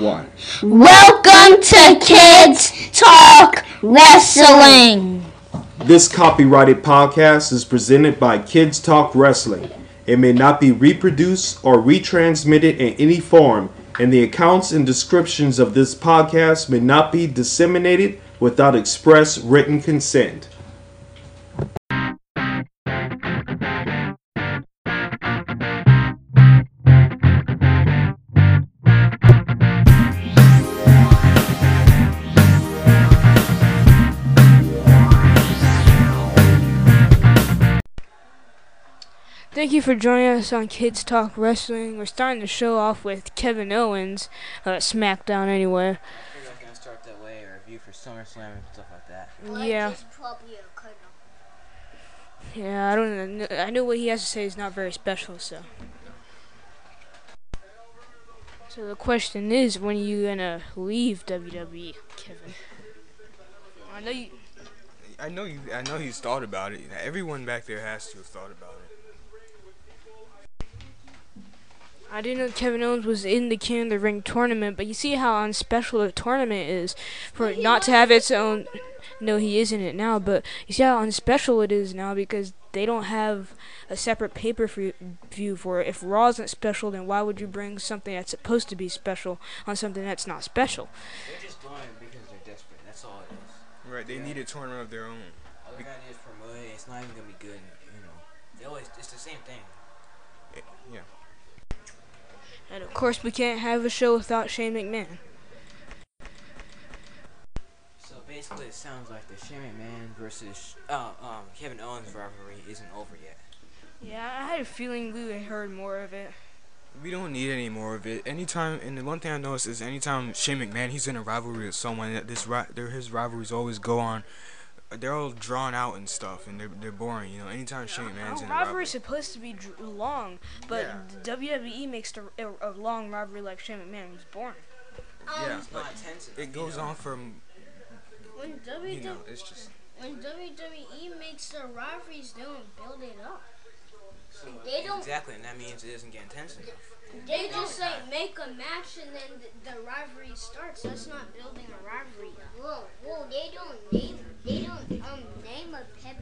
one. Welcome to Kids Talk Wrestling. This copyrighted podcast is presented by Kids Talk Wrestling. It may not be reproduced or retransmitted in any form, and the accounts and descriptions of this podcast may not be disseminated without express written consent. You for joining us on Kids Talk Wrestling. We're starting the show off with Kevin Owens, uh, SmackDown anyway. We're not gonna start that way or review for SummerSlam and stuff like that. Yeah, yeah. I don't know. I know what he has to say is not very special. So, so the question is, when are you gonna leave WWE, Kevin? I know you. I know you. I know he's thought about it. Everyone back there has to have thought about it. I didn't know Kevin Owens was in the King of the Ring tournament, but you see how unspecial the tournament is for it not to have its own. No, he is in it now, but you see how unspecial it is now because they don't have a separate pay per view for it. If Raw isn't special, then why would you bring something that's supposed to be special on something that's not special? They're just doing it because they're desperate. That's all it is. Right. They need a tournament of their own. All they're gonna do is promote it. It's not even gonna be good. You know, they always it's the same thing. Eh, Yeah. And of course, we can't have a show without Shane McMahon. So basically, it sounds like the Shane McMahon versus uh, um Kevin Owens rivalry isn't over yet. Yeah, I had a feeling we would heard more of it. We don't need any more of it. Anytime, and the one thing I noticed is anytime Shane McMahon he's in a rivalry with someone, that this ri- their his rivalries always go on. They're all drawn out and stuff, and they're they're boring. You know, anytime Shane McMahon's Our oh, in a rivalry rivalry, is supposed to be dr- long, but Yeah. WWE makes a, a long rivalry like Shane McMahon was boring. Um, yeah, It's not intensive. it goes on from When you know, WWE, it's just when WWE makes the rivalries, they don't build it up. So, They don't- exactly, and that means it doesn't get intense enough. They just like make a match and then the, the rivalry starts. That's not building a rivalry. Whoa, whoa! They don't name. They don't um name a pay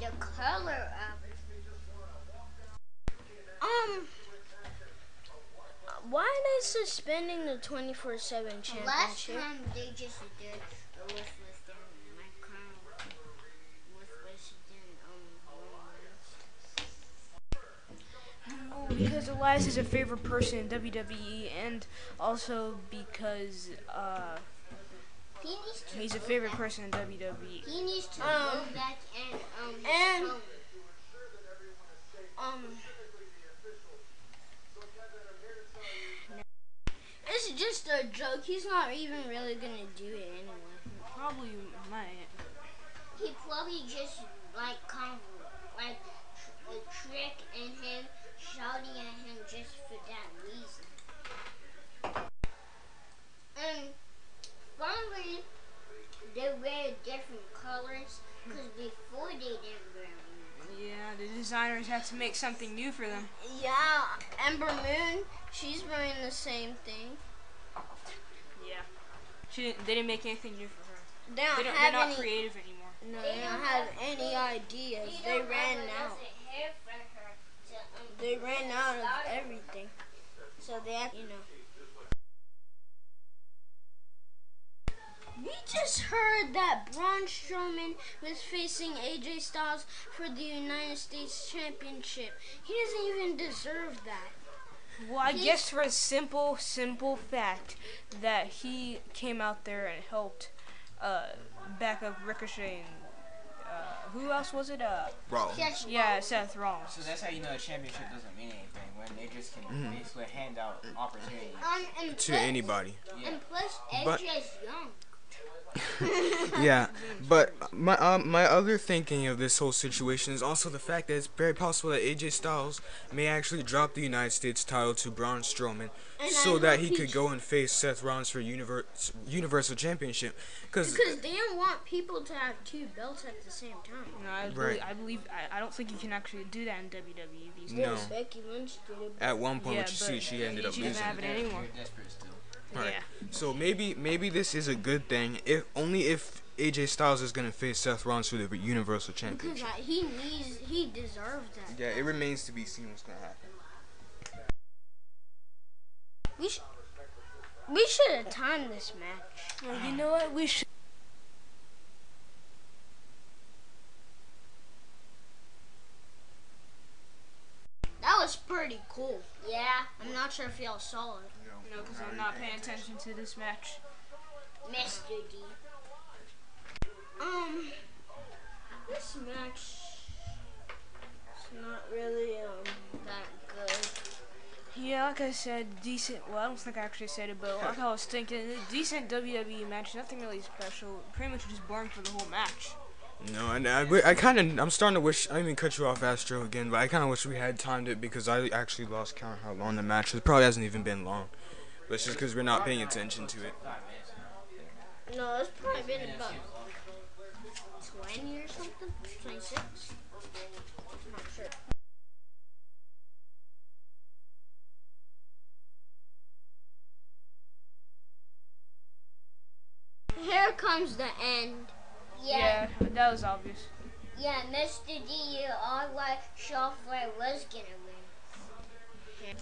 the color of. Um. Why are they suspending the twenty four seven championship? Last time they just did a with with them my crown with President um Because Elias is a favorite person in WWE, and also because uh, he needs to he's a favorite person in. WWE. He needs to Um, go back and um and- um, Um. It's just a joke. He's not even really gonna do it anyway. Probably might. he probably just like kind of like tr- a trick and him shouting at him just for that reason. Um, and finally, they wear different colors because before they didn't wear them. Yeah, the designers had to make something new for them. Yeah, Ember Moon, she's wearing the same thing. Yeah. She didn't, they didn't make anything new for her. They They don't don't, they're not any. creative anymore. No, they don't have any ideas. He They ran out. enough hair for her to, um, They ran out of everything. So they have, you know. We just heard that Braun Strowman was facing AJ Styles for the United States Championship. He doesn't even deserve that. Well, I He's- guess for a simple, simple fact that he came out there and helped uh, back up Ricochet and uh, who else was it? Uh, Raw. yeah, Seth Rollins. So that's how you know a championship doesn't mean anything when they just can Mm-hmm. basically hand out opportunities. Um, and to plus, anybody. and plus, But- AJ's young. yeah, but my um, my other thinking of this whole situation is also the fact that it's very possible that AJ Styles may actually drop the United States title to Braun Strowman, And so that hope he could go and face Seth Rollins for universe, Universal Championship. Because Because they don't want people to have two belts at the same time. No, I, Right. believe, I believe I, I don't think you can actually do that in WWE these days. No. Becky Lynch did it. at one point, Yeah, what you see, she ended up she doesn't losing. have it anymore. You're desperate still. Right. Yeah. So maybe maybe this is a good thing if only if AJ Styles is gonna face Seth Rollins for the Universal Because Championship. uh, he needs, he deserves that. Yeah, it remains to be seen what's gonna happen. We should, we should have timed this match. Well, you know what? We should. That was pretty cool. Yeah. I'm not sure if y'all saw it. No, because I'm not paying attention to this match. Mr. D. Um, this match is not really um that good. Yeah, like I said, decent. Well, I don't think I actually said it, but like I was thinking, decent WWE match, nothing really special. Pretty much just boring for the whole match. No, and I, I kind of I'm starting to wish I didn't mean cut you off Astro again, but I kind of wish we had timed it because I actually lost count how long the match. was. It probably hasn't even been long, but it's just because we're not paying attention to it. No, it's probably been about 20 or something. 26. I'm not sure. Here comes the end. Yeah, that was obvious. Yeah, Mr. D, you all like Shawfire was gonna win.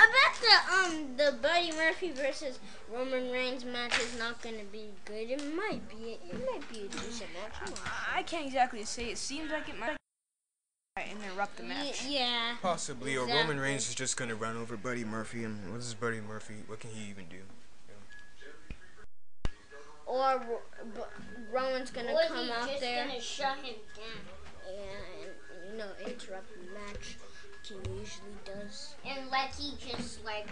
I bet the um the Buddy Murphy versus Roman Reigns match is not gonna be good. It might be. It might be a decent match. I'm I can't exactly say. It seems like it might interrupt the match. Ye- Yeah. Possibly, or Roman Reigns is just gonna run over Buddy Murphy, and what is Buddy Murphy? What can he even do? Or Ro- B- Roman's gonna Or come he's out just there. gonna shut him down Yeah, and you know interrupt the match. like He usually does. and let he just like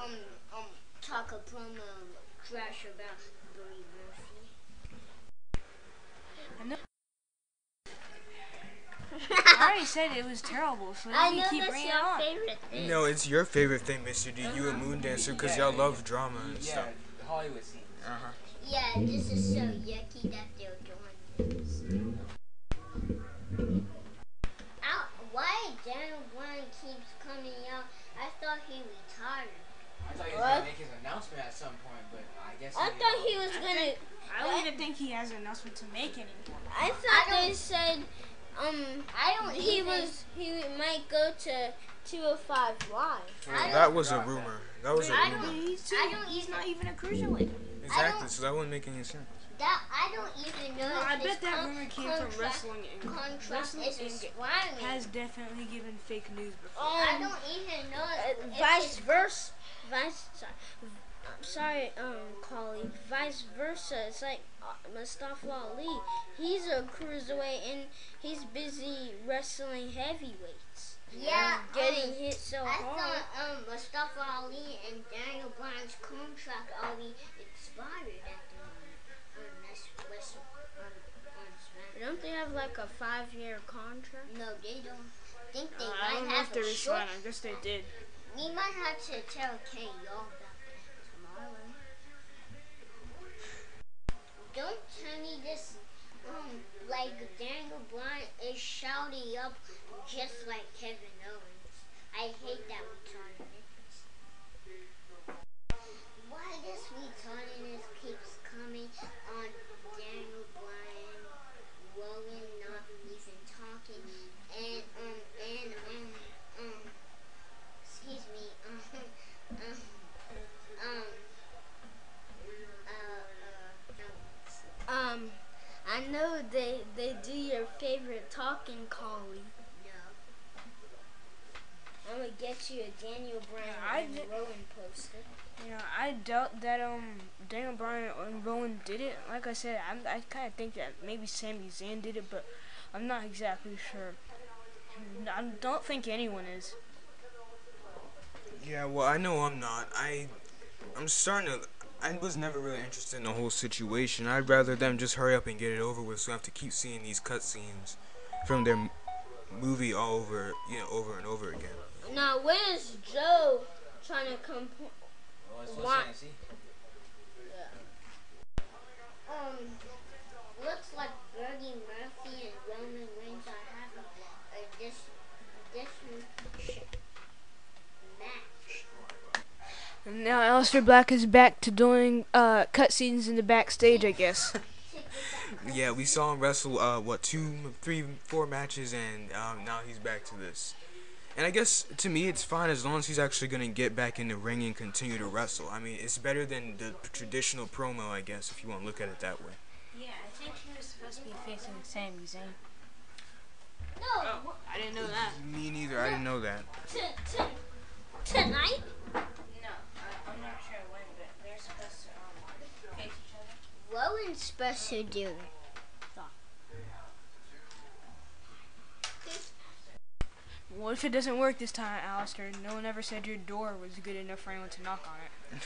um um talk a promo trash about Buddy Murphy. I already said it was terrible, so I you keep that's bringing your it on. favorite thing. No, it's your favorite thing, Mr. D. You and Moon Dancer, because y'all love drama and Yeah, stuff. the Hollywood scene. Uh huh. Yeah, this is so yucky that they're doing this. Ow, why Daniel Bryan keeps coming out? I thought he retired. I thought he was gonna make his announcement at some point, but I guess. I he, thought he was gonna. I don't even think he has an announcement to make anymore. I I thought don't- they said um I don't he was he might go to 205 live. I That was a rumor. That was a rumor. I don't, He's, I don't he's not even a cruiserweight. Exactly. So that wouldn't make any sense. that, I don't even know No, if I his bet that con- rumor came contract, from wrestling. And contract wrestling is and has definitely given fake news before. I Um, don't even know uh, if vice versa. Vice. Sorry, I'm sorry, um, Collie. Vice versa. It's like uh, Mustafa Ali. He's a cruiserweight and he's busy wrestling heavyweights. Yeah, And getting um, hit so I hard. I thought um, Mustafa Ali and Daniel Bryan's contract already expired at the moment. On SmackDown. Don't they have like a five-year contract? No, they don't. think they Uh, I might don't know have if they a short. resigned. I guess they did. We might have to tell Kay y'all about that tomorrow. Don't tell me this. Um, like Daniel Bryan is shouting up just like Kevin Owens. I hate that retardedness. This retardedness keeps coming on Daniel Bryan, Rowan not even talking, and um and um um excuse me um um um uh uh um, Um, I know they they do your favorite talking collie. No. I'm gonna get you a Daniel Bryan I and did- Rowan poster. You know, I doubt that um Daniel Bryan and Rowan did it. Like I said, I'm, I kind of think that maybe Sami Zayn did it, but I'm not exactly sure. I don't think anyone is. Yeah, well, I know I'm not. I, I'm starting to. I was never really interested in the whole situation. I'd rather them just hurry up and get it over with, so I have to keep seeing these cutscenes from their movie all over, you know, over and over again. Now where's Joe trying to come? Well, it's Why- supposed to. Um, looks like Buddy Murphy and Roman Reigns are having a dis this match. And now Aleister Black is back to doing uh, cutscenes in the backstage, I guess. Yeah, we saw him wrestle uh what two, three, four matches, and um, now he's back to this. And I guess to me it's fine as long as he's actually gonna get back in the ring and continue to wrestle. I mean, it's better than the traditional promo, I guess, if you want to look at it that way. Yeah, I think he was supposed to be facing Sami Zayn. No, I didn't know that. Me neither. I didn't know that. t- t- tonight. No, I'm not sure when, but they're supposed to um, face each other. Rowan's supposed to do it. What if it doesn't work this time, Aleister? No one ever said your door was good enough for anyone to knock on it.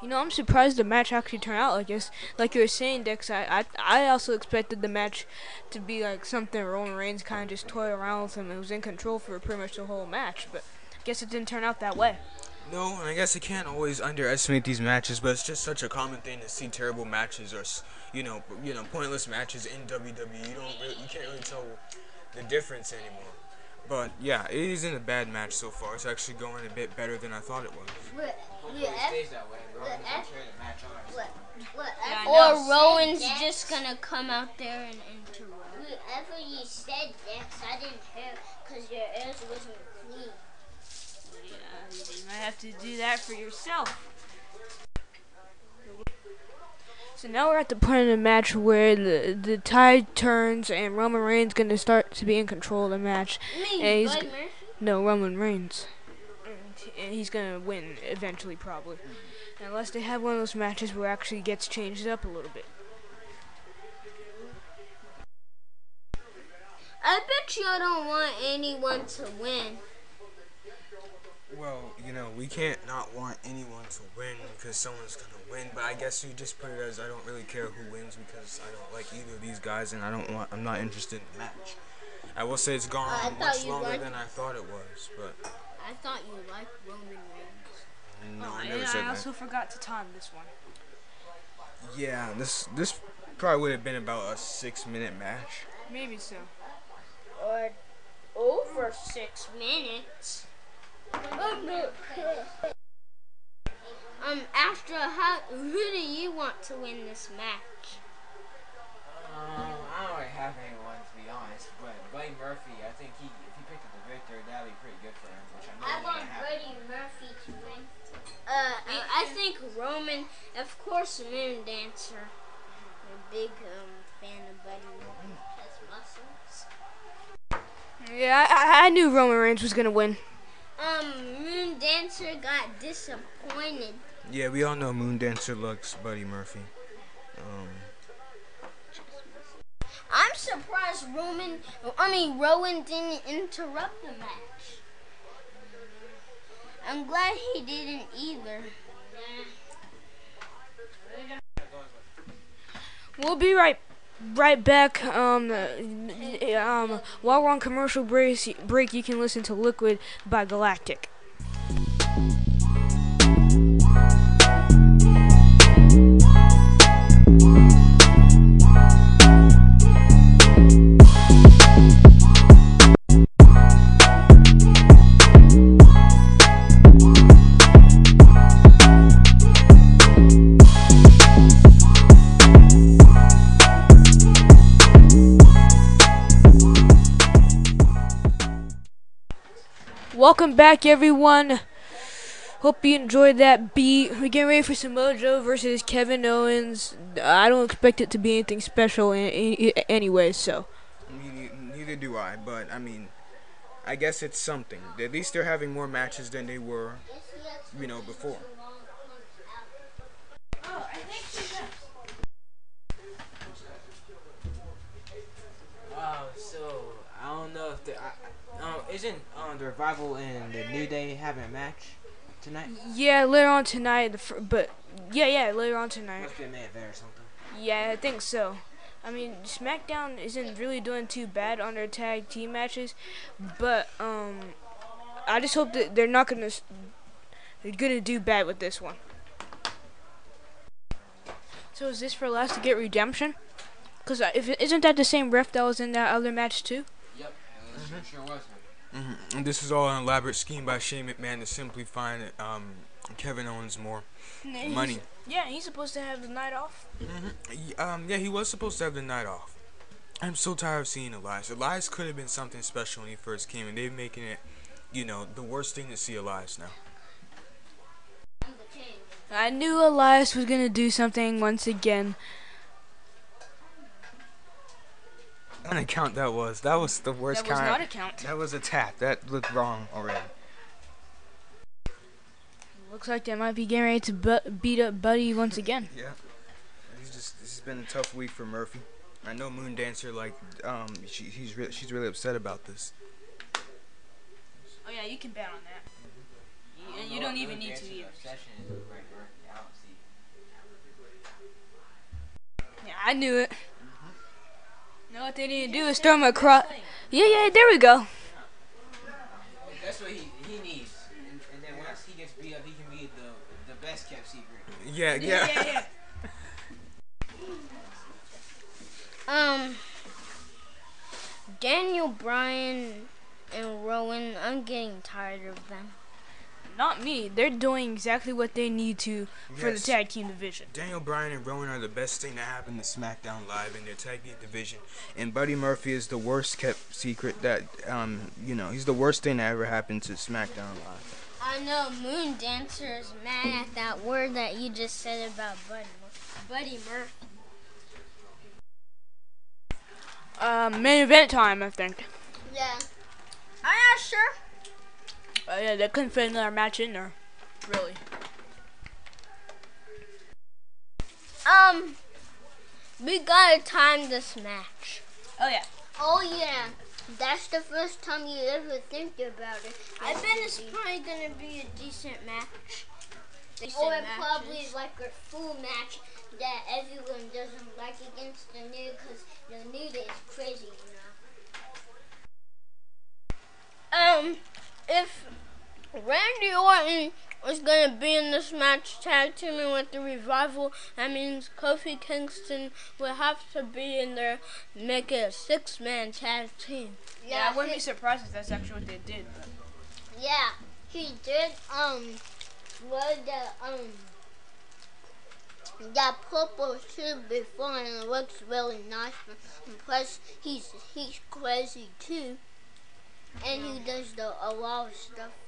You know, I'm surprised the match actually turned out like this. Like you were saying, Dex, I, I, I also expected the match to be like something Roman Reigns kind of just toyed around with him and was in control for pretty much the whole match. But I guess it didn't turn out that way. No, and I guess you can't always underestimate these matches, but it's just such a common thing to see terrible matches or, you know, you know, pointless matches in WWE. You don't, really, you can't really tell the difference anymore. But yeah, it isn't a bad match so far. It's actually going a bit better than I thought it was. What, Hopefully it stays that way. Roman's the gonna F- carry the match on. what, what, Yeah, or. Rowan's Dex. just gonna come out there and interrupt. Whatever you said, Dex, I didn't hear because your ears wasn't clean. Yeah, you might have to do that for yourself. So now we're at the point of the match where the the tide turns and Roman Reigns gonna start to be in control of the match. You mean Yeah, he's Bud No, Roman Reigns. And he's gonna win eventually, probably. Unless they have one of those matches where it actually gets changed up a little bit. I bet y'all don't want anyone to win. Well, you know, we can't not want anyone to win because someone's gonna win. But I guess you just put it as I don't really care who wins because I don't like either of these guys, and I don't want. I'm not interested in the match. I will say it's gone I on thought much longer liked- than I thought it was, but I thought you liked Roman Reigns. no, oh, I and never I said that. also forgot to time this one. Yeah, this this probably would have been about a six minute match. Maybe so. Or over six minutes. Um, after how, who do you want to win this match? Um, I don't really have anyone to be honest, but Buddy Murphy, I think he if he picked up the victor, that'd be pretty good for him, which I know I is want gonna happen. Freddie Murphy to win. Uh, I, I think Roman, of course, Moon Dancer. I'm a big um fan of Buddy Murphy. Has muscles. Yeah, I, I knew Roman Reigns was gonna win. Um, Moon Dancer got disappointed. Yeah, we all know Moon Dancer looks Buddy Murphy. Um, I'm surprised Roman, I mean Rowan didn't interrupt the match. I'm glad he didn't either. We'll be right right back. Um, um, while we're on commercial break, break, you can listen to Liquid by Galactic. Welcome back, everyone. Hope you enjoyed that beat. We're getting ready for some Mojo versus Kevin Owens. I don't expect it to be anything special in, in, anyway, so. neither do I, but I mean, I guess it's something. At least they're having more matches than they were, you know, before. Wow, so I don't know if the I, I- um isn't um the revival and the New Day having a match tonight? Yeah, later on tonight, but yeah, yeah, later on tonight. Must be a main event or something. Yeah, I think so. I mean, SmackDown isn't really doing too bad on their tag team matches, but um, I just hope that they're not gonna they're gonna do bad with this one. So is this for last to get redemption? Cause uh, if isn't that the same ref that was in that other match too? Yep, it sure, sure was. hmm And this is all an elaborate scheme by Shane McMahon to simply find um, Kevin Owens more money. Yeah, he's supposed to have the night off. hmm Um, yeah, he was supposed to have the night off. I'm so tired of seeing Elias. Elias could have been something special when he first came, and they're making it, you know, the worst thing to see Elias now. I knew Elias was gonna do something once again. What an account that was. That was the worst That was count. not a count. that was a tap. That looked wrong already. Looks like they might be getting ready to bu- beat up Buddy once again. Yeah. He's just. This has been a tough week for Murphy. I know Moon Dancer like um she, he's re- she's really upset about this. Oh yeah, you can bet on that. I You, you don't even need to Dancer's either. obsession is with Greg Murphy. I don't see. Yeah, I knew it. No, what they need to do is throw him across. Yeah, yeah, there we go. That's what he he needs. And, and then once he gets beat up, he can be the the best kept secret. Yeah, yeah. yeah. Yeah. um, Daniel Bryan and Rowan, I'm getting tired of them. Not me. They're doing exactly what they need to for Yes. the tag team division. Daniel Bryan and Rowan are the best thing to happen to SmackDown Live in their tag team division, and Buddy Murphy is the worst kept secret that um you know he's the worst thing that ever happened to SmackDown Live. I know Moon Dancer is mad at that word that you just said about Buddy, Mur- Buddy Murphy. Um, main event time, I think. Yeah. I'm not sure. Oh yeah, they couldn't fit another match in there. Really. Um, we gotta time this match. Oh yeah. Oh yeah, that's the first time you ever think about it. I bet it's probably gonna be a decent match. Or probably like a full match that everyone doesn't like against the new because the new is crazy, you know. Um, if Randy Orton is gonna be in this match tag teaming with the revival, that means Kofi Kingston will have to be in there, make it a six man tag team. Yeah, I wouldn't be surprised if that's actually what they did. Yeah, he did um wear the um that purple suit before and it looks really nice and plus he's he's crazy too. And he does the a lot of stuff for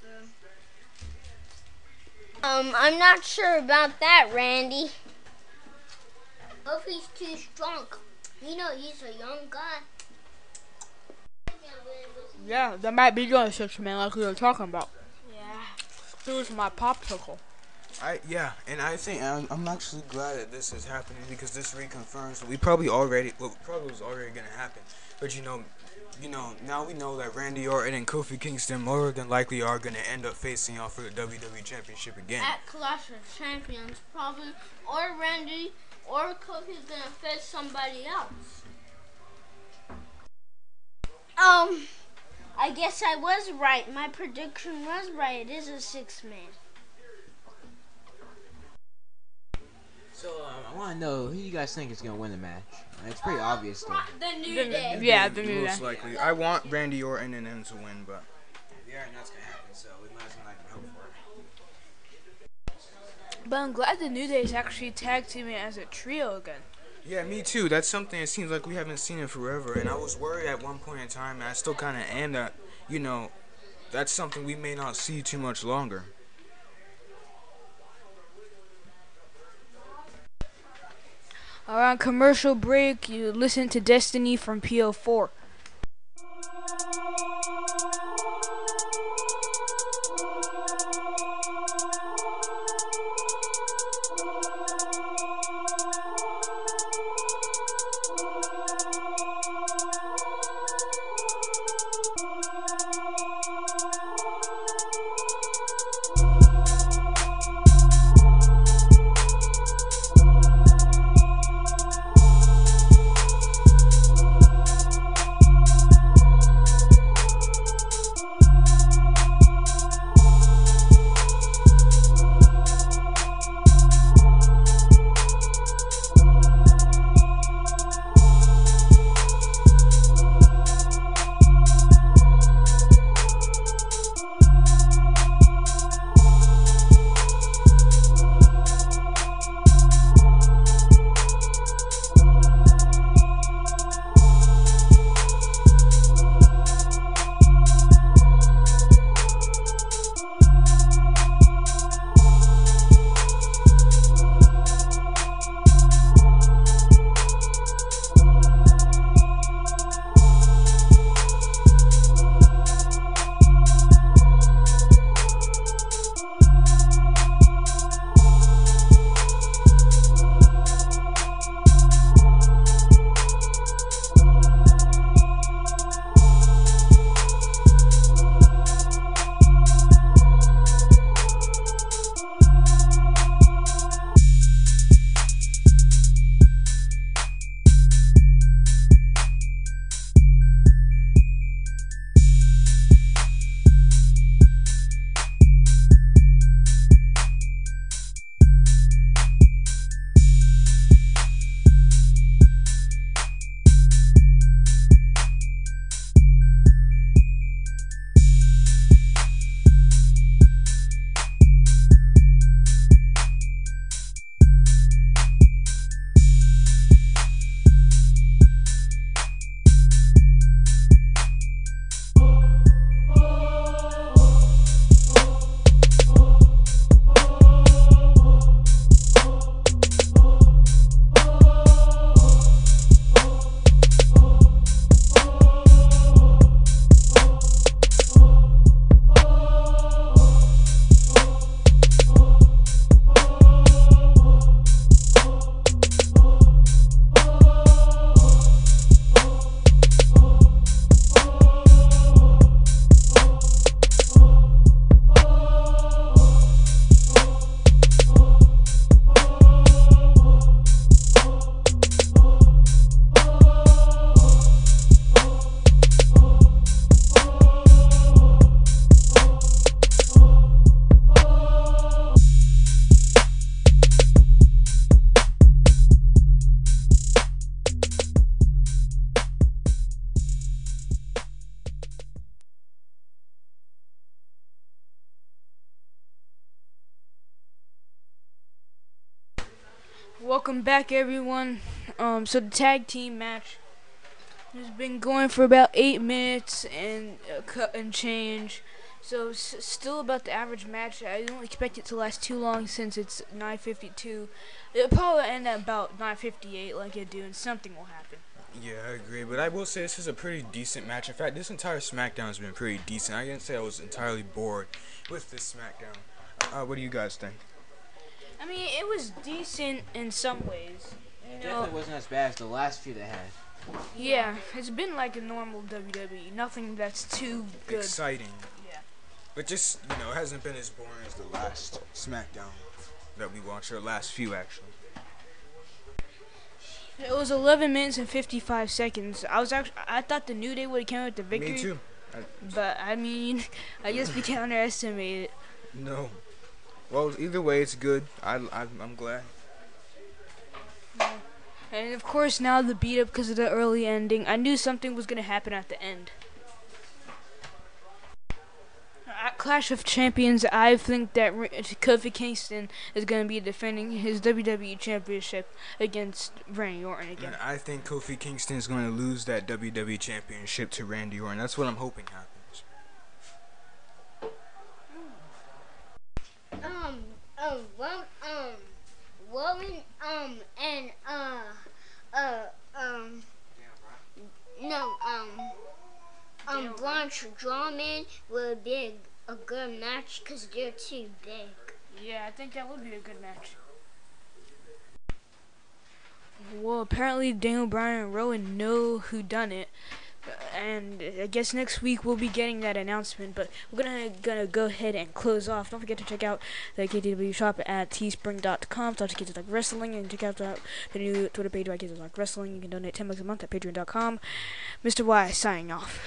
Um, I'm not sure about that, Randy. If he's too strong. You know he's a young guy. Yeah, that might be doing six man like we were talking about. Yeah. It was my popsicle. I yeah, and I think I'm, I'm actually glad that this is happening because this reconfirms what we probably already what probably was already gonna happen. But you know, you know now we know that Randy Orton and Kofi Kingston more than likely are gonna end up facing off for the WWE Championship again. At Clash of Champions, probably, or Randy, or Kofi's gonna face somebody else. Um, I guess I was right. My prediction was right. It is a six So um, I want to know who you guys think is gonna win the match. It's pretty obvious though. The New The- Day. Yeah, the new day most guy. likely. I want Randy Orton and them to win, but We already know it's gonna happen, so we might as well not hope for it. But I'm glad the New Day is actually tag teaming as a trio again. yeah, me too. That's something it seems like we haven't seen in forever, and I was worried at one point in time, and I still kind of am that. You know, that's something we may not see too much longer. Around commercial break, you listen to Destiny from PO4. Back, everyone. Um, so the tag team match has been going for about eight minutes and cut and change. So still about the average match. I don't expect it to last too long since it's 9:52. It'll probably end at about 9:58, like it do, and something will happen. Yeah, I agree, but I will say this is a pretty decent match. In fact, this entire SmackDown has been pretty decent. I didn't say I was entirely bored with this SmackDown. Uh, what do you guys think? I mean, it was decent in some ways. You know, Definitely wasn't as bad as the last few they had. yeah, it's been like a normal WWE. Nothing that's too good. Exciting. Yeah. But just, you know, it hasn't been as boring as the last SmackDown that we watched, or last few actually. It was 11 minutes and 55 seconds. I was actually, I thought the New Day would have came with the victory. Me too. But I mean, I guess we can't underestimate it. No. Well, either way, it's good. I, I, I'm glad. And of course, now the beat up because of the early ending. I knew something was gonna happen at the end. At Clash of Champions, I think that Kofi Kingston is gonna be defending his WWE Championship against Randy Orton again. And I think Kofi Kingston is going to lose that WWE Championship to Randy Orton. That's what I'm hoping happens. Um, um, Rom, um, Roman, um, and, uh, uh, um, no, um, um, Braun Strowman would be a, a good match because they're too big. Yeah, I think that would be a good match. Well, apparently Daniel Bryan and Rowan know who done it, and I guess next week we'll be getting that announcement. But we're gonna gonna go ahead and close off. Don't forget to check out the KTW shop at teespring.com slash Kids Like Wrestling, and check out the, the new Twitter page by Kids Like Wrestling. You can donate ten bucks a month at Patreon.com. Mr. Y signing off.